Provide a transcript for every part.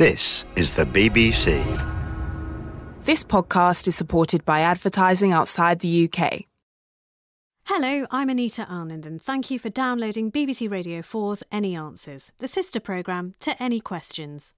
This is the BBC. This podcast is supported by advertising outside the UK. Hello, I'm Anita Anand, and thank you for downloading BBC Radio 4's Any Answers, the sister programme to Any Questions.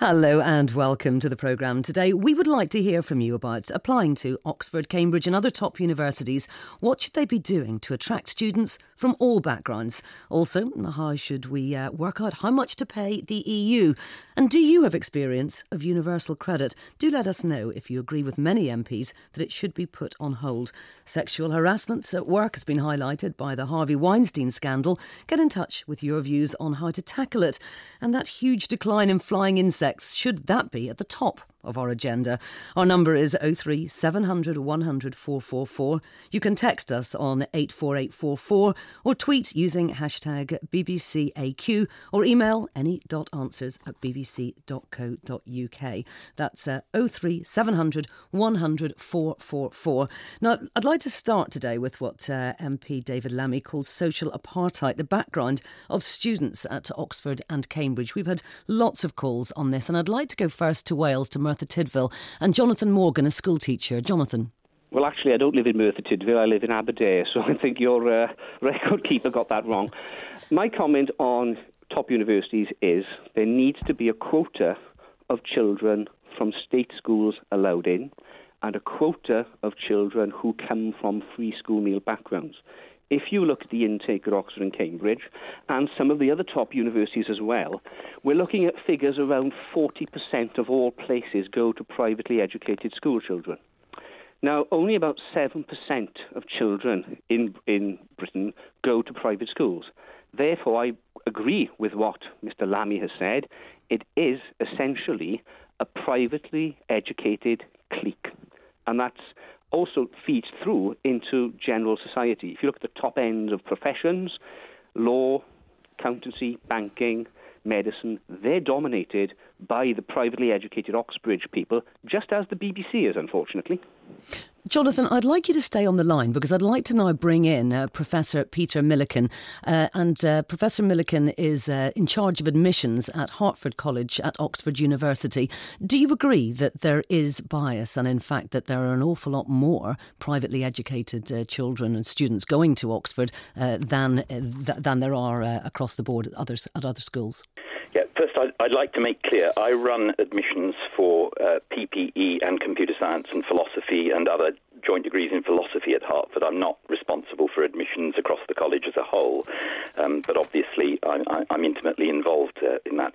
Hello and welcome to the programme. Today, we would like to hear from you about applying to Oxford, Cambridge, and other top universities. What should they be doing to attract students from all backgrounds? Also, how should we uh, work out how much to pay the EU? And do you have experience of universal credit? Do let us know if you agree with many MPs that it should be put on hold. Sexual harassment at work has been highlighted by the Harvey Weinstein scandal. Get in touch with your views on how to tackle it. And that huge decline in flying insects should that be at the top of our agenda? Our number is 03 700 100 444. You can text us on 84844 or tweet using hashtag BBCAQ or email any.answers at bbc.co.uk. That's uh, 03 700 100 444. Now, I'd like to start today with what uh, MP David Lammy calls social apartheid, the background of students at Oxford and Cambridge. We've had lots of calls on this, and I'd like to go first to Wales to Merthyr Tydfil and Jonathan Morgan, a school teacher. Jonathan. Well, actually, I don't live in Merthyr Tydfil. I live in Aberdare, so I think your uh, record keeper got that wrong. My comment on top universities is there needs to be a quota of children from state schools allowed in and a quota of children who come from free school meal backgrounds. If you look at the intake at Oxford and Cambridge and some of the other top universities as well, we're looking at figures around 40% of all places go to privately educated school children. Now, only about 7% of children in, in Britain go to private schools. Therefore, I agree with what Mr. Lammy has said. It is essentially a privately educated clique. And that's also feeds through into general society. If you look at the top end of professions, law, accountancy, banking, medicine, they're dominated by the privately educated Oxbridge people, just as the BBC is, unfortunately. Jonathan, I'd like you to stay on the line because I'd like to now bring in uh, Professor Peter Millican. Uh, and uh, Professor Millican is uh, in charge of admissions at Hertford College at Oxford University. Do you agree that there is bias and, in fact, that there are an awful lot more privately educated uh, children and students going to Oxford uh, than, th- than there are across the board at, others, at other schools? Yeah, first, I'd, I'd, like to make clear I run admissions for PPE and computer science and philosophy and other joint degrees in philosophy at Hertford. I'm not responsible for admissions across the college as a whole, um, but obviously I, am intimately involved uh, in that.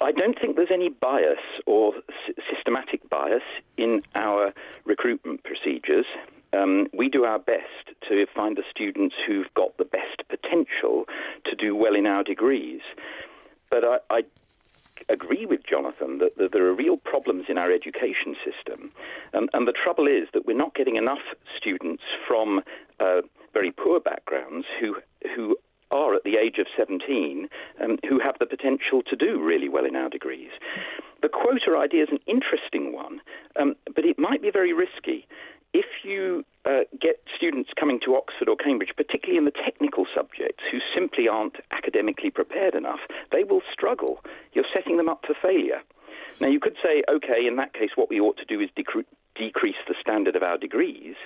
I don't think there's any bias or s- systematic bias in our recruitment procedures. Um, we do our best to find the students who've got the best potential to do well in our degrees. But I, I agree with Jonathan that, that, there are real problems in our education system. Um, and the trouble is that we're not getting enough students from uh, very poor backgrounds who, who are at the age of 17 um, who have the potential to do really well in our degrees. The quota idea is an interesting one, um, but it might be very risky if you uh, get students coming to Oxford or Cambridge, particularly in the technical subjects, who simply aren't academically prepared enough, they will struggle. You're setting them up for failure. Now, you could say, okay, in that case, what we ought to do is decre- decrease the standard of our degrees.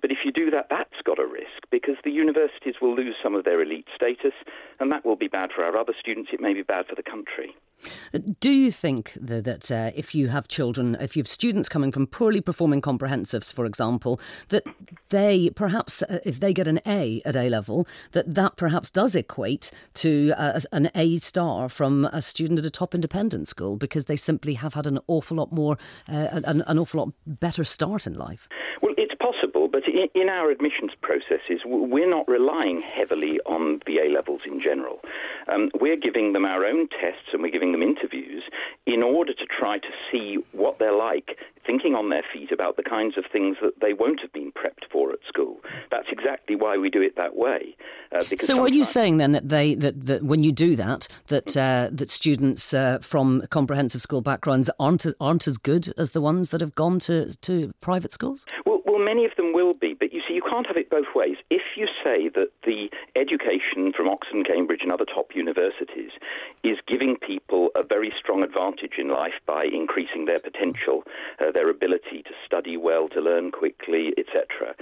But if you do that, that's got a risk because the universities will lose some of their elite status, and that will be bad for our other students. It may be bad for the country. Do you think that, that uh, if you have children, if you have students coming from poorly performing comprehensives, for example, that they perhaps, uh, if they get an A at A level, that that perhaps does equate to uh, an A star from a student at a top independent school because they simply have had an awful lot more, uh, an, an awful lot better start in life? Well, it's possible, but in, in our admissions processes, we're not relying heavily on the A levels in general. Um, we're giving them our own tests and we're giving them interviews in order to try to see what they're like, thinking on their feet about the kinds of things that they won't have been prepped for at school. That's exactly why we do it that way. Uh, so, are you saying then that they that, that when you do that, that uh, that students uh, from comprehensive school backgrounds aren't aren't as good as the ones that have gone to to private schools? Many of them will be, but you see, you can't have it both ways. If you say that the education from Oxford Cambridge and other top universities is giving people a very strong advantage in life by increasing their potential, uh, their ability to study well, to learn quickly, etc.,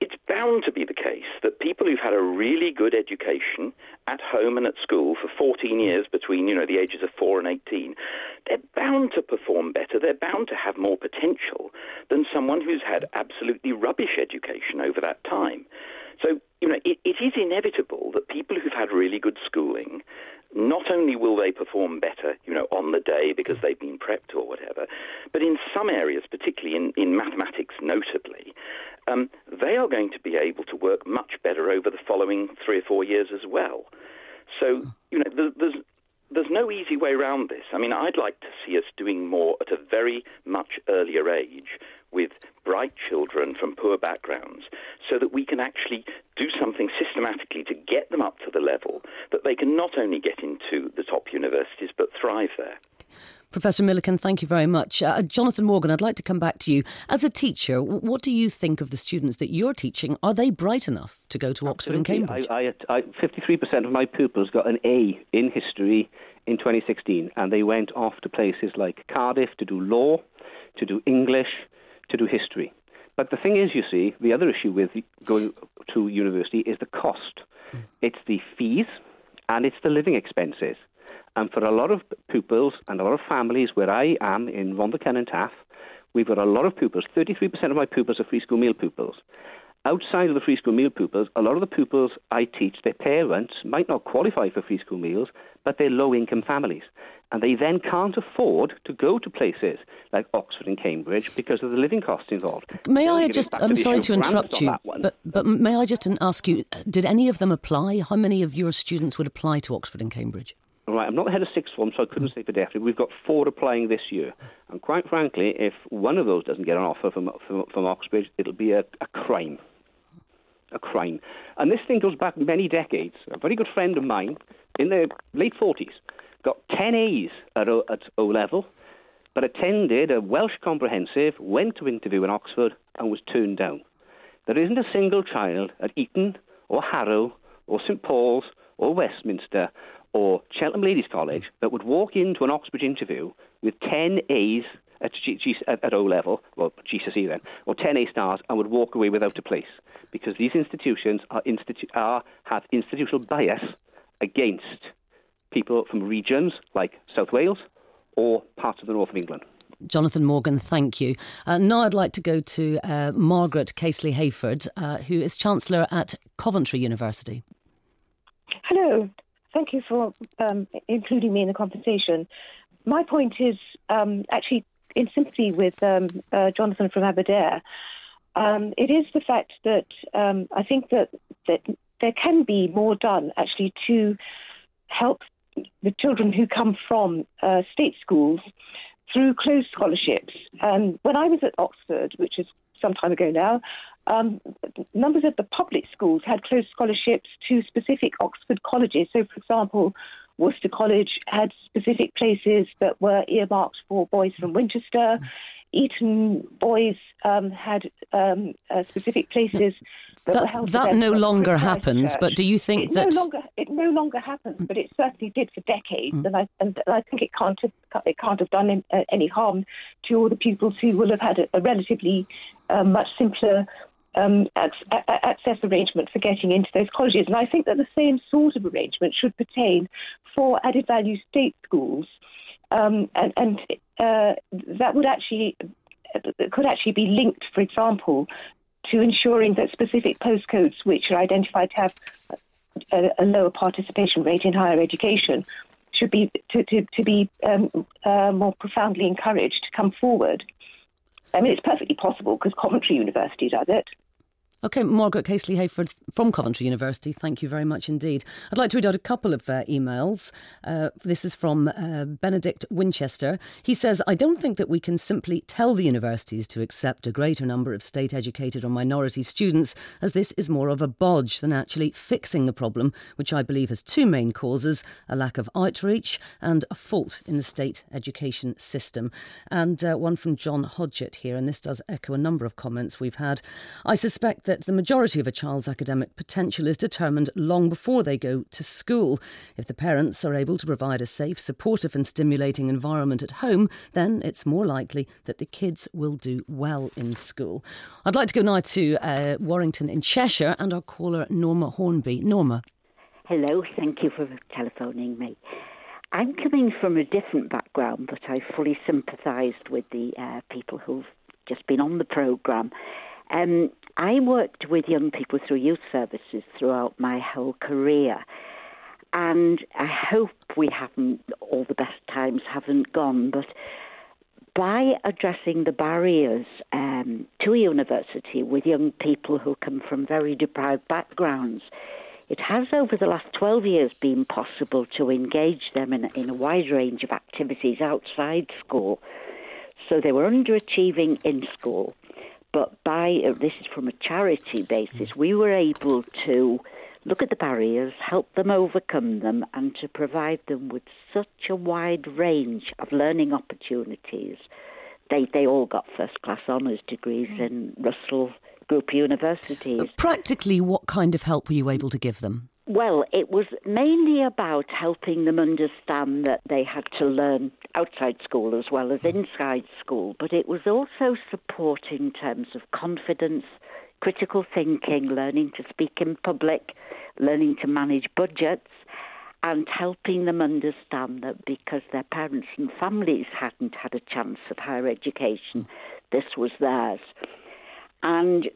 it's bound to be the case that people who've had a really good education at home and at school for 14 mm. years between, you know, the ages of 4 and 18, they're bound to perform better. They're bound to have more potential than someone who's had absolutely rubbish education over that time. So, you know, it, it is inevitable that people who've had really good schooling not only will they perform better, you know, on the day because they've been prepped or whatever, but in some areas, particularly in, in mathematics notably, um, they are going to be able to work much better over the following three or four years as well. So, you know, there's there's no easy way around this. I mean, I'd like to see us doing more at a very much earlier age with bright children from poor backgrounds so that we can actually do something systematically to get them up to the level that they can not only get into the top universities but thrive there. Professor Millican, thank you very much. Uh, Jonathan Morgan, I'd like to come back to you. As a teacher, what do you think of the students that you're teaching? Are they bright enough to go to Oxford and Cambridge? I, I, I, 53% of my pupils got an A in history in 2016, and they went off to places like Cardiff to do law, to do English, to do history. But the thing is, you see, the other issue with going to university is the cost. Mm. It's the fees and it's the living expenses. And for a lot of pupils and a lot of families where I am in Rhondda Cynon Taf, we've got a lot of pupils. 33% of my pupils are free school meal pupils. Outside of the free school meal pupils, a lot of the pupils I teach, their parents might not qualify for free school meals, but they're low income families. And they then can't afford to go to places like Oxford and Cambridge because of the living costs involved. May I just, I'm sorry to interrupt you, but, but may I just ask you, did any of them apply? How many of your students would apply to Oxford and Cambridge? Right, I'm not the head of sixth form, so I couldn't say for definite. We've got four applying this year, and quite frankly, if one of those doesn't get an offer from from, from Oxford, it'll be a, a crime, a crime. And this thing goes back many decades. A very good friend of mine, in the late forties, got ten A's at o, at o level, but attended a Welsh comprehensive, went to interview in Oxford, and was turned down. There isn't a single child at Eton or Harrow or St Paul's or Westminster or Cheltenham Ladies College that would walk into an Oxford interview with 10 A's at, G- G- at, at O level, well, GCSE then, or 10 A stars, and would walk away without a place because these institutions are, institu- are have institutional bias against people from regions like South Wales or parts of the north of England. Jonathan Morgan, thank you. Uh, now I'd like to go to uh, Margaret Casely Hayford, uh, who is Chancellor at Coventry University. Hello. Thank you for um, including me in the conversation. My point is um, actually in sympathy with um, uh, Jonathan from Aberdare. Um, it is the fact that um, I think that, that there can be more done actually to help the children who come from uh, state schools through closed scholarships. And when I was at Oxford, which is some time ago now, um, numbers of the public schools had closed scholarships to specific Oxford colleges. So, for example, Worcester College had specific places that were earmarked for boys from Winchester. Eton boys um, had um, uh, specific places that, that no longer happens. But do you think it that no longer it no longer happens? But it certainly did for decades, mm. and I and I think it can't have, it can't have done uh, any harm to all the pupils who will have had a, a relatively uh, much simpler um, access arrangement for getting into those colleges. And I think that the same sort of arrangement should pertain for added value state schools. Um, and, and uh, that would actually could actually be linked, for example, to ensuring that specific postcodes which are identified to have a, a lower participation rate in higher education should be to, to, to be um, uh, more profoundly encouraged to come forward. I mean, it's perfectly possible because Coventry University does it. Okay, Margaret Casely Hayford from Coventry University, thank you very much indeed. I'd like to read out a couple of uh, emails. Uh, this is from uh, Benedict Winchester. He says, I don't think that we can simply tell the universities to accept a greater number of state educated or minority students, as this is more of a bodge than actually fixing the problem, which I believe has two main causes a lack of outreach and a fault in the state education system. And uh, one from John Hodgett here, and this does echo a number of comments we've had. I suspect that the majority of a child's academic potential is determined long before they go to school. If the parents are able to provide a safe, supportive, and stimulating environment at home, then it's more likely that the kids will do well in school. I'd like to go now to uh, Warrington in Cheshire and our caller Norma Hornby. Norma. Hello, thank you for telephoning me. I'm coming from a different background, but I fully sympathised with the uh, people who've just been on the programme. Um, I worked with young people through youth services throughout my whole career. And I hope we haven't, all the best times haven't gone, but by addressing the barriers um, to university with young people who come from very deprived backgrounds, it has over the last 12 years been possible to engage them in, in a wide range of activities outside school. So they were underachieving in school but by uh, this is from a charity basis, we were able to look at the barriers, help them overcome them, and to provide them with such a wide range of learning opportunities. They they all got first class honours degrees mm. in Russell Group universities. Practically, what kind of help were you able to give them? Well, it was mainly about helping them understand that they had to learn outside school as well as mm-hmm. inside school, but it was also support in terms of confidence, critical thinking, learning to speak in public, learning to manage budgets, and helping them understand that because their parents and families hadn't had a chance of higher education, this was theirs. And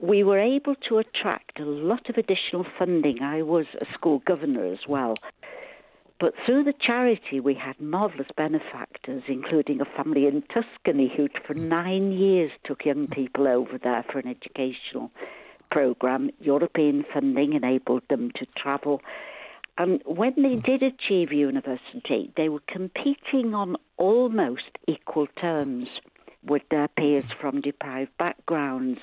we were able to attract a lot of additional funding. I was a school governor as well. But through the charity, we had marvellous benefactors, including a family in Tuscany who, for nine years, took young people over there for an educational program. European funding enabled them to travel. And when they did achieve university, they were competing on almost equal terms with their peers from deprived backgrounds.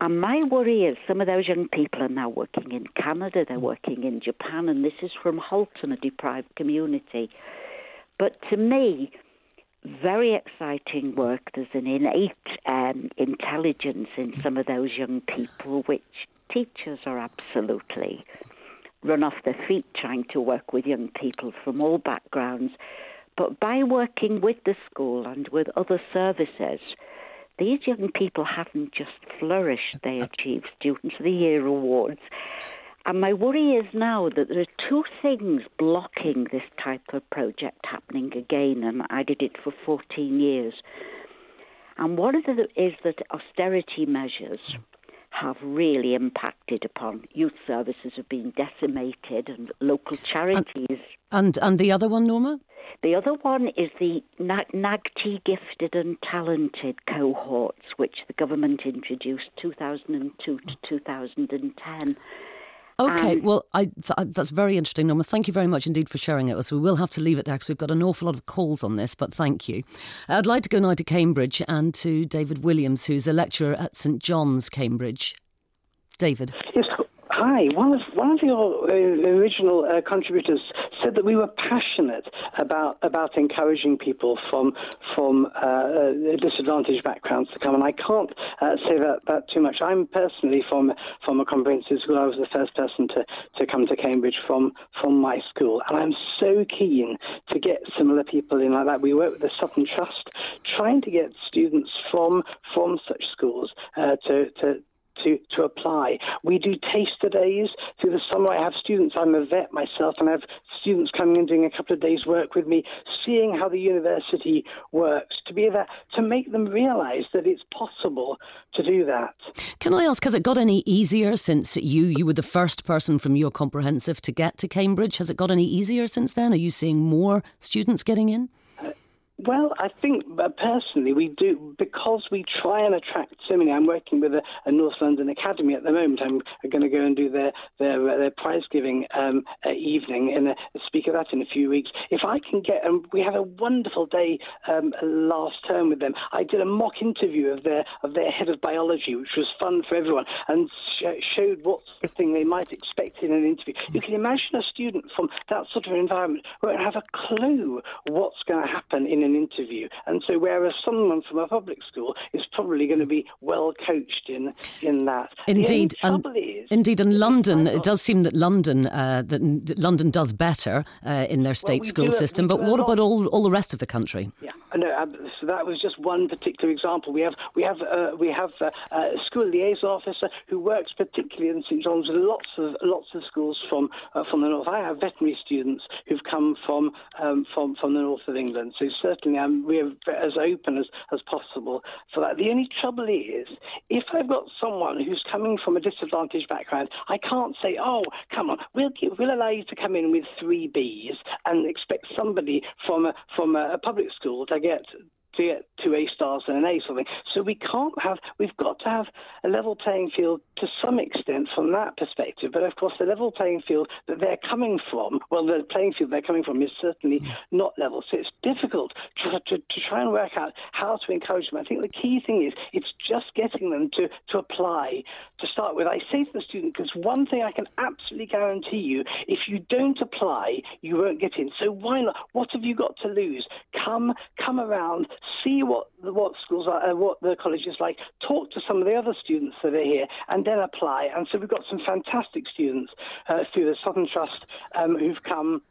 And my worry is some of those young people are now working in Canada, they're working in Japan, and this is from Halton, a deprived community. But to me, very exciting work. There's an innate um, intelligence in some of those young people, which teachers are absolutely run off their feet trying to work with young people from all backgrounds. But by working with the school and with other services, these young people haven't just flourished, they achieved Students of the Year awards. And my worry is now that there are two things blocking this type of project happening again, and I did it for 14 years. And one of them is that austerity measures have really impacted upon youth services have been decimated and local charities. And, and, and the other one, Norma? The other one is the NAGT gifted and talented cohorts, which the government introduced 2002 to 2010. Okay, um, well, I, th- that's very interesting, Norma. Thank you very much indeed for sharing it with us. We will have to leave it there because we've got an awful lot of calls on this, but thank you. I'd like to go now to Cambridge and to David Williams, who's a lecturer at St John's, Cambridge. David. Yes, Hi. One of one of your uh, original uh, contributors that we were passionate about about encouraging people from from uh, uh disadvantaged backgrounds to come, and I can't uh, say that, that too much. I'm personally from from a comprehensive school. I was the first person to, to come to Cambridge from from my school, and I'm so keen to get similar people in like that. We work with the Sutton Trust, trying to get students from from such schools uh, to, to to, to apply. We do taster days through the summer. I have students, I'm a vet myself, and I have students coming in doing a couple of days' work with me, seeing how the university works, to be able to make them realise that it's possible to do that. Can I ask, has it got any easier since you, you were the first person from your comprehensive to get to Cambridge? Has it got any easier since then? Are you seeing more students getting in? Well, I think uh, personally we do because we try and attract so many. I'm working with a, a North London Academy at the moment. I'm going to go and do their their, uh, their prize giving um, uh, evening and uh, speak at that in a few weeks. If I can get, um, we had a wonderful day um, last term with them. I did a mock interview of their of their head of biology, which was fun for everyone, and sh- showed what sort of thing they might expect in an interview. You can imagine a student from that sort of environment won't have a clue what's going to happen in an interview. And so, whereas someone from a public school is probably going to be well coached in in that. Indeed, and, is, indeed, in London, it does seem that London uh, that London does better uh, in their state well, school system. But what about all all the rest of the country? Yeah, no, so that was just one particular example. We have we have uh, we have uh, a school liaison officer who works particularly in St John's with lots of lots of schools from uh, from the north. I have veterinary students who've come from um, from from the north of England. So certainly, I'm we're as open as as possible for that. The only trouble is if I've got someone who's coming from a disadvantaged background, I can't say, oh, come on, we'll give, we'll allow you to come in with three Bs and expect somebody from a, from a public school to get to get two A stars and an A something. So we can't have, we've got to have a level playing field to some extent from that perspective. But of course, the level playing field that they're coming from, well, the playing field they're coming from is certainly mm. not level. So it's difficult to, to, to try and work out how to encourage them. I think the key thing is it's just getting them to, to apply to start with. I say to the student, because one thing I can absolutely guarantee you, if you don't apply, you won't get in. So why not? What have you got to lose? Come, come around, see what the, what schools are, uh, what the college is like, talk to some of the other students that are here, and then apply. And so we've got some fantastic students uh, through the Sutton Trust um, who've come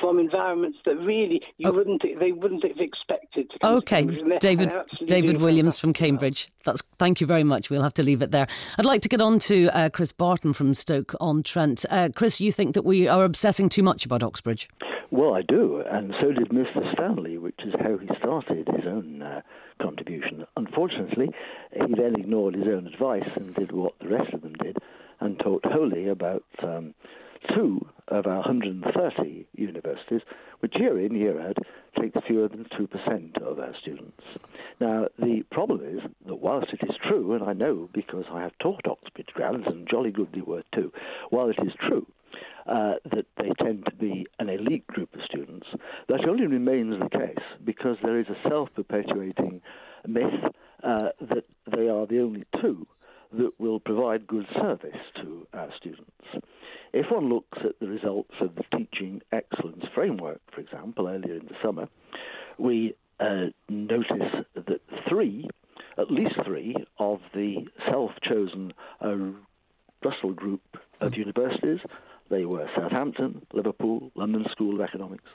from environments that really you oh. wouldn't they wouldn't have expected to come okay. To david david williams from cambridge. That's thank you very much. We'll have to leave it there. I'd like to get on to uh, chris barton from stoke on trent. Uh, chris you think that we are obsessing too much about oxbridge? Well, I do, and so did Mr. Stanley, which is how he started his own uh, contribution. Unfortunately, he then ignored his own advice and did what the rest of them did and talked wholly about um, two of our 130 universities, which year in, year out, take fewer than 2% of our students. Now, the problem is that whilst it is true, and I know because I have taught Oxbridge grads, and jolly good they were too, while it is true uh, that they tend to be an elite group of students, that only remains the case because there is a self perpetuating myth uh, that they are the only two that will provide good service to our students. If one looks at the results of the Teaching Excellence Framework, for example, earlier in the summer, we uh, notice that three, at least three, of the self chosen uh, Russell Group of universities they were Southampton, Liverpool, London School of Economics,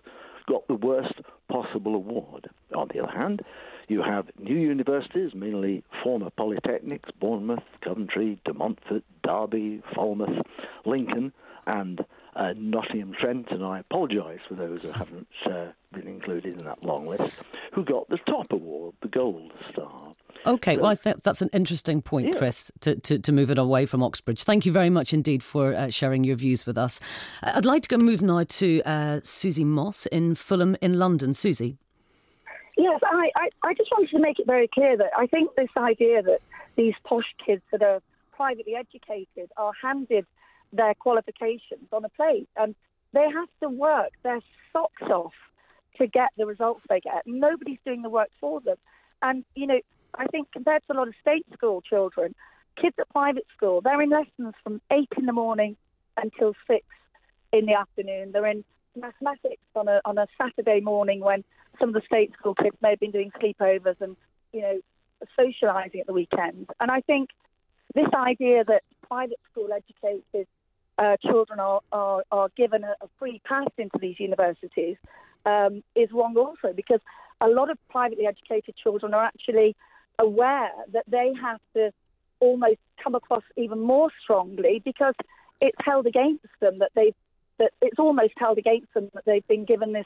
got the worst possible award. On the other hand, you have new universities, mainly former polytechnics, Bournemouth, Coventry, De Montfort, Derby, Falmouth, Lincoln, and uh, Nottingham Trent, and I apologise for those who haven't uh, been included in that long list, who got the top award, the Gold Star. Okay, so, well, I think that's an interesting point, yeah. Chris, to, to, to, move it away from Oxbridge. Thank you very much indeed for uh, sharing your views with us. Uh, I'd like to go move now to uh, Susie Moss in Fulham in London. Susie. Yes, I, I, I just wanted to make it very clear that I think this idea that these posh kids that are privately educated are handed their qualifications on a plate and they have to work their socks off to get the results they get. Nobody's doing the work for them. And, you know, I think compared to a lot of state school children, kids at private school, they're in lessons from 8 in the morning until 6 in the afternoon. They're in mathematics on a, on a Saturday morning when some of the state school kids may have been doing sleepovers and, you know, socialising at the weekend. And I think this idea that private school educated uh, children are, are, are given a, a, free pass into these universities um, is wrong also because a lot of privately educated children are actually aware that they have to almost come across even more strongly because it's held against them that they that it's almost held against them that they've been given this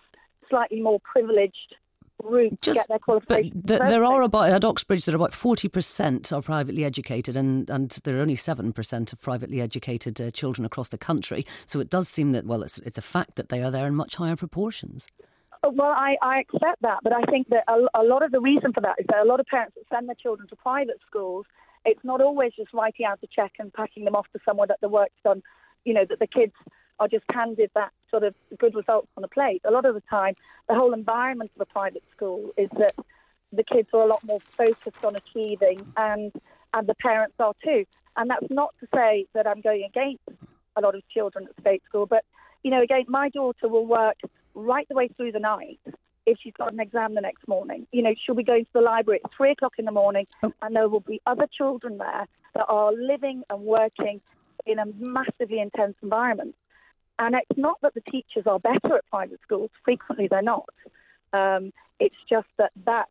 slightly more privileged route Just, to get their qualifications. But the, there are about at Oxbridge there are about forty percent are privately educated, and and there are only seven percent of privately educated uh, children across the country. So it does seem that well, it's it's a fact that they are there in much higher proportions. Well, I, I accept that, but I think that a, a lot of the reason for that is that a lot of parents that send their children to private schools, it's not always just writing out a check and packing them off to somewhere that the work's done, you know, that the kids are just handed that sort of good results on a plate. A lot of the time, the whole environment of a private school is that the kids are a lot more focused on achieving, and and the parents are too. And that's not to say that I'm going against a lot of children at state school, but you know, again, my daughter will work right the way through the night if she's got an exam the next morning. You know, she'll be going to the library at three o'clock in the morning, oh. and there will be other children there that are living and working in a massively intense environment. And it's not that the teachers are better at private schools, frequently they're not. Um, it's just that that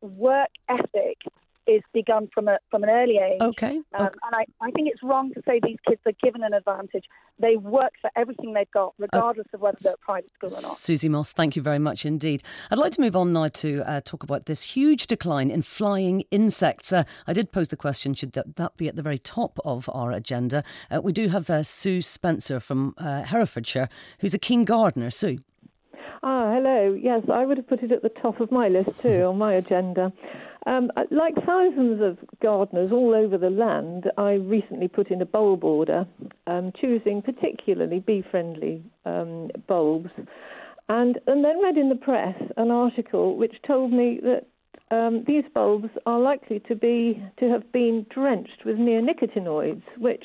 work ethic is begun from a from an early age. Okay. Um, okay. And I, I think it's wrong to say these kids are given an advantage. They work for everything they've got, regardless uh, of whether they're at private school or not. Susie Moss, thank you very much indeed. I'd like to move on now to uh, talk about this huge decline in flying insects. Uh, I did pose the question: should that, that be at the very top of our agenda? Uh, we do have uh, Sue Spencer from uh, Herefordshire, who's a keen gardener. Sue. Ah, hello. Yes, I would have put it at the top of my list too, on my agenda. Um, uh, like thousands of gardeners all over the land, I recently put in a bulb order, um, choosing particularly bee-friendly um, bulbs, and and then read in the press an article which told me that um, these bulbs are likely to be to have been drenched with neonicotinoids, which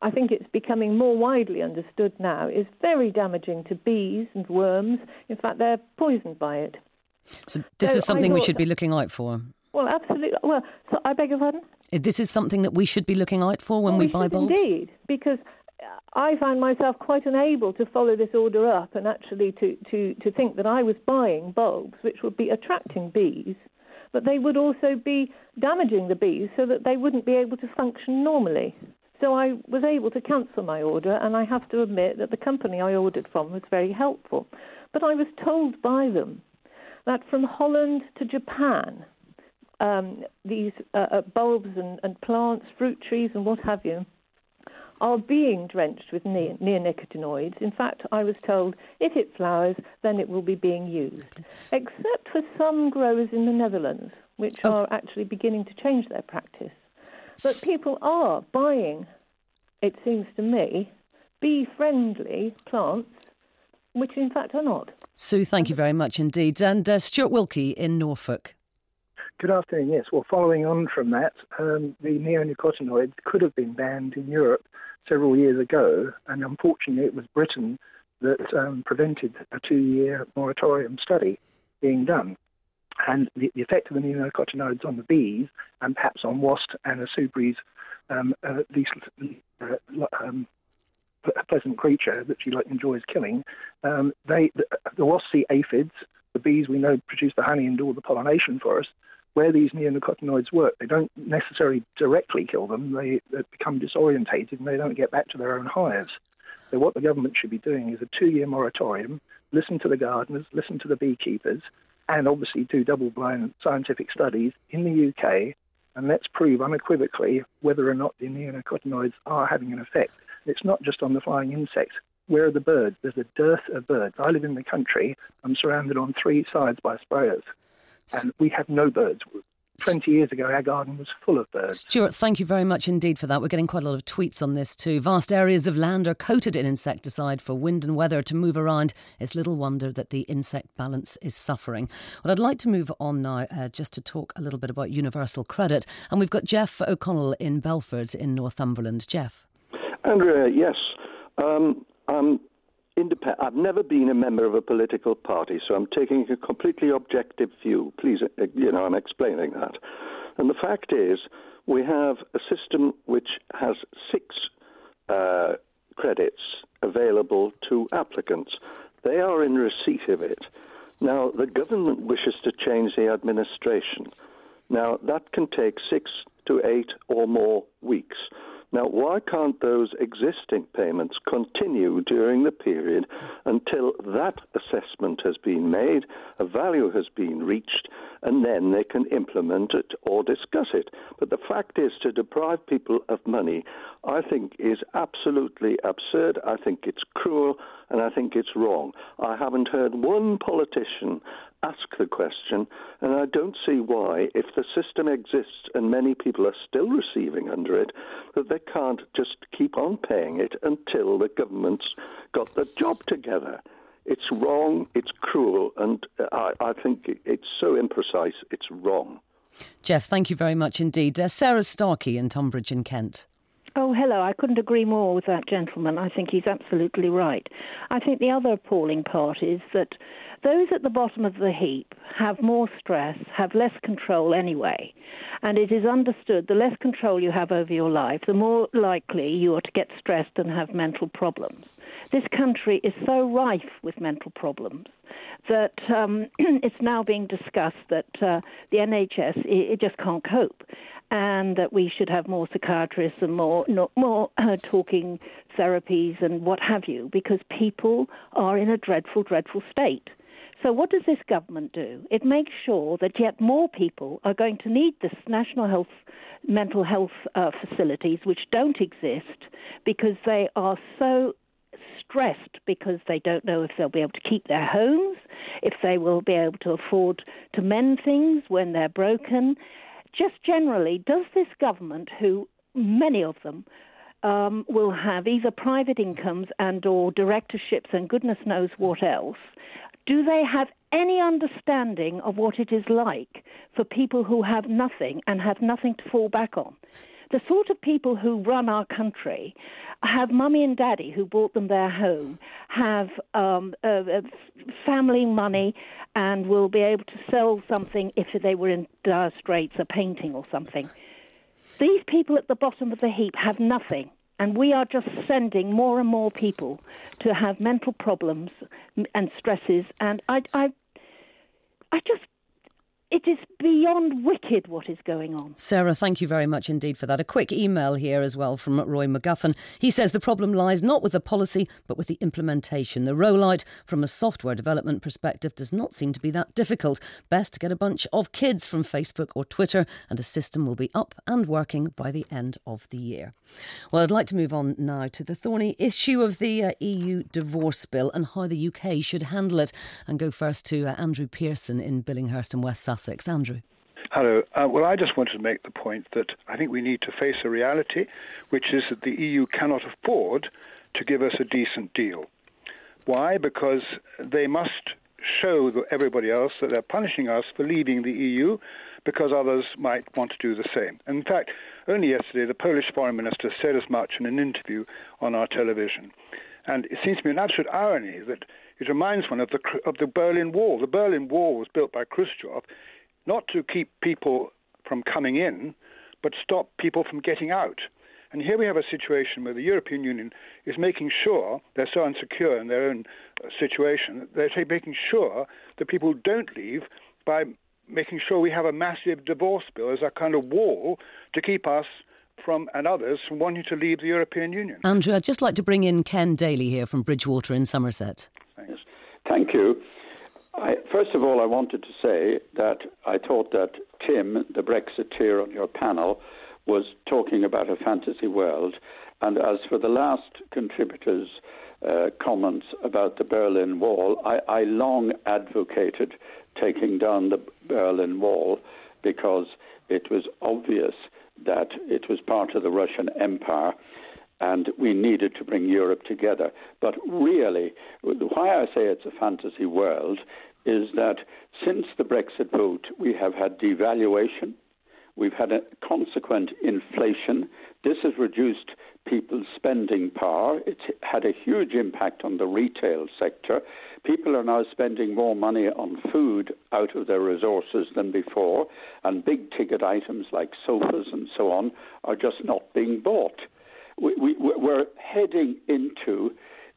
I think it's becoming more widely understood now is very damaging to bees and worms. In fact, they're poisoned by it. So this so is something we should be looking out for. Well, absolutely. Well, so I beg your pardon. Uh, this is something that we should be looking out for when well, we, we buy bulbs. Indeed, because I found myself quite unable to follow this order up and actually to, to, to think that I was buying bulbs which would be attracting bees, but they would also be damaging the bees so that they wouldn't be able to function normally. So I was able to cancel my order, and I have to admit that the company I ordered from was very helpful. But I was told by them that from Holland to Japan, um, these uh, uh, bulbs and, and, plants, fruit trees, and what have you, are being drenched with ne- neonicotinoids. In fact, I was told if it flowers, then it will be being used, except for some growers in the Netherlands, which oh. are actually beginning to change their practice. But people are buying, it seems to me, bee friendly plants which in fact are not. Sue, thank you very much indeed. And uh, Stuart Wilkie in Norfolk. Good afternoon. Yes, well, following on from that, um, the neonicotinoids could have been banned in Europe several years ago, and unfortunately, it was Britain that um, prevented a two-year moratorium study being done. And the, the, effect of the neonicotinoids on the bees, and perhaps on wasps and superbes, um, uh, these uh, um, pleasant creature that she like enjoys killing, um, they the, the wasps see aphids. The bees we know produce the honey and do all the pollination for us where these neonicotinoids work, they don't necessarily directly kill them. They, they become disorientated and they don't get back to their own hives. So what the government should be doing is a two-year moratorium. Listen to the gardeners, listen to the beekeepers, and obviously do double-blind scientific studies in the UK, and let's prove unequivocally whether or not the neonicotinoids are having an effect. It's not just on the flying insects. Where are the birds? There's a dearth of birds. I live in the country. I'm surrounded on three sides by sprayers and we have no birds. 20 years ago, our garden was full of birds. Stuart, thank you very much indeed for that. We're getting quite a lot of tweets on this too. Vast areas of land are coated in insecticide for wind and weather to move around. It's little wonder that the insect balance is suffering. Well, I'd like to move on now uh, just to talk a little bit about universal credit. And we've got Jeff O'Connell in Belford in Northumberland. Jeff. Andrea, yes. Um, um, independent. I've never been a member of a political party, so I'm taking a completely objective view. Please, uh, you know, I'm explaining that. And the fact is, we have a system which has six uh, credits available to applicants. They are in receipt of it. Now, the government wishes to change the administration. Now, that can take six to eight or more weeks. Now, why can't those existing payments continue during the period until that assessment has been made, a value has been reached, and then they can implement it or discuss it? But the fact is, to deprive people of money, I think is absolutely absurd. I think it's cruel, and I think it's wrong. I haven't heard one politician ask the question, and I don't see why, if the system exists and many people are still receiving under it, that they can't just keep on paying it until the government's got the job together. It's wrong, it's cruel, and I, I think it's so imprecise, it's wrong. Jeff, thank you very much indeed. Uh, Sarah Starkey in Tonbridge in Kent. Oh, hello. I couldn't agree more with that gentleman. I think he's absolutely right. I think the other appalling part is that those at the bottom of the heap have more stress, have less control anyway. And it is understood the less control you have over your life, the more likely you are to get stressed and have mental problems. This country is so rife with mental problems that um, it's now being discussed that uh, the NHS it, it just can't cope and that we should have more psychiatrists and more more uh, talking therapies and what have you, because people are in a dreadful, dreadful state. So, what does this government do? It makes sure that yet more people are going to need this national health, mental health uh, facilities, which don't exist because they are so stressed because they don't know if they'll be able to keep their homes, if they will be able to afford to mend things when they're broken. Just generally, does this government, who many of them um, will have either private incomes and or directorships and goodness knows what else, do they have any understanding of what it is like for people who have nothing and have nothing to fall back on? The sort of people who run our country have mummy and daddy who bought them their home, have um, uh, uh, family money, and will be able to sell something if they were in dire straits, a painting or something. These people at the bottom of the heap have nothing. And we are just sending more and more people to have mental problems and stresses. And I, I, I just it is beyond wicked what is going on. Sarah, thank you very much indeed for that. A quick email here as well from Roy McGuffin. He says the problem lies not with the policy, but with the implementation. The rollout from a software development perspective does not seem to be that difficult. Best to get a bunch of kids from Facebook or Twitter, and a system will be up and working by the end of the year. Well, I'd like to move on now to the thorny issue of the uh, EU divorce bill and how the UK should handle it. And go first to uh, Andrew Pearson in Billingshurst in West Sussex. Sussex. Andrew. Hello. Uh, well, I just wanted to make the point that I think we need to face a reality, which is that the EU cannot afford to give us a decent deal. Why? Because they must show everybody else that they're punishing us for leaving the EU because others might want to do the same. in fact, only yesterday, the Polish foreign minister said as much in an interview on our television. And it seems to me an absolute irony that it reminds one of the of the Berlin Wall. The Berlin Wall was built by Khrushchev not to keep people from coming in, but stop people from getting out. And here we have a situation where the European Union is making sure they're so insecure in their own uh, situation, they're making sure that people don't leave by making sure we have a massive divorce bill as a kind of wall to keep us from and others from wanting to leave the European Union. Andrew, I'd just like to bring in Ken Daly here from Bridgwater in Somerset. Thank you. I, first of all, I wanted to say that I thought that Tim, the Brexiteer on your panel, was talking about a fantasy world. And as for the last contributors' uh, comments about the Berlin Wall, I, I long advocated taking down the Berlin Wall because it was obvious that it was part of the Russian Empire and we needed to bring Europe together. But really, why I say it's a fantasy world is that since the Brexit vote, we have had devaluation, we've had a consequent inflation. This has reduced people's spending power. It's had a huge impact on the retail sector. People are now spending more money on food out of their resources than before, and big ticket items like sofas and so on are just not being bought. We, we, we're heading into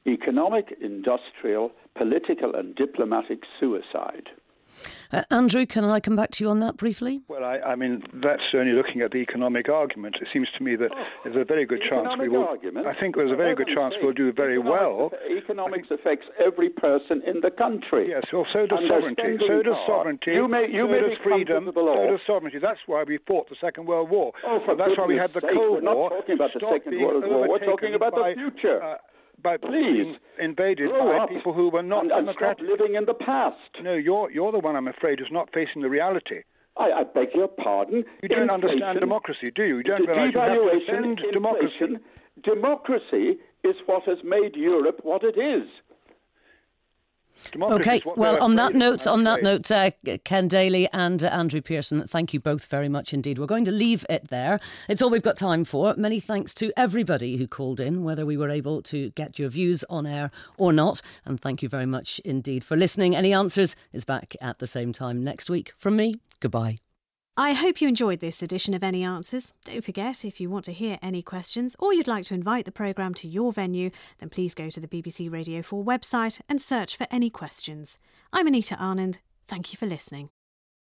economic, industrial, political, and diplomatic suicide. Uh, Andrew, can I come back to you on that briefly? Well, I, I, mean, that's only looking at the economic argument. It seems to me that oh, there's a very good chance we will. Argument? I think there's a very good chance we'll do very well. Economics think, affects every person in the country. Yes, well, so does sovereignty. So does sovereignty. You may, you so may does freedom. So does sovereignty. That's why we fought the Second World War. Oh, for that's why we had the sake. Cold We're War. not talking about the Second World War. We're talking about by, the future. Uh, by Please invaded by up people who were not and, and stop living in the past. No, you're you're the one I'm afraid who's not facing the reality. I, I beg your pardon. You don't inflation, understand democracy, do you? You don't realize you have to defend democracy. Democracy is what has made Europe what it is. Okay, well, on that note, on that note, uh, Ken Daly and uh, Andrew Pearson, thank you both very much indeed. We're going to leave it there. It's all we've got time for. Many thanks to everybody who called in, whether we were able to get your views on air or not. And thank you very much indeed for listening. Any Answers is back at the same time next week. From me, goodbye. I hope you enjoyed this edition of Any Answers. Don't forget, if you want to hear any questions or you'd like to invite the programme to your venue, then please go to the BBC Radio 4 website and search for Any Questions. I'm Anita Anand. Thank you for listening.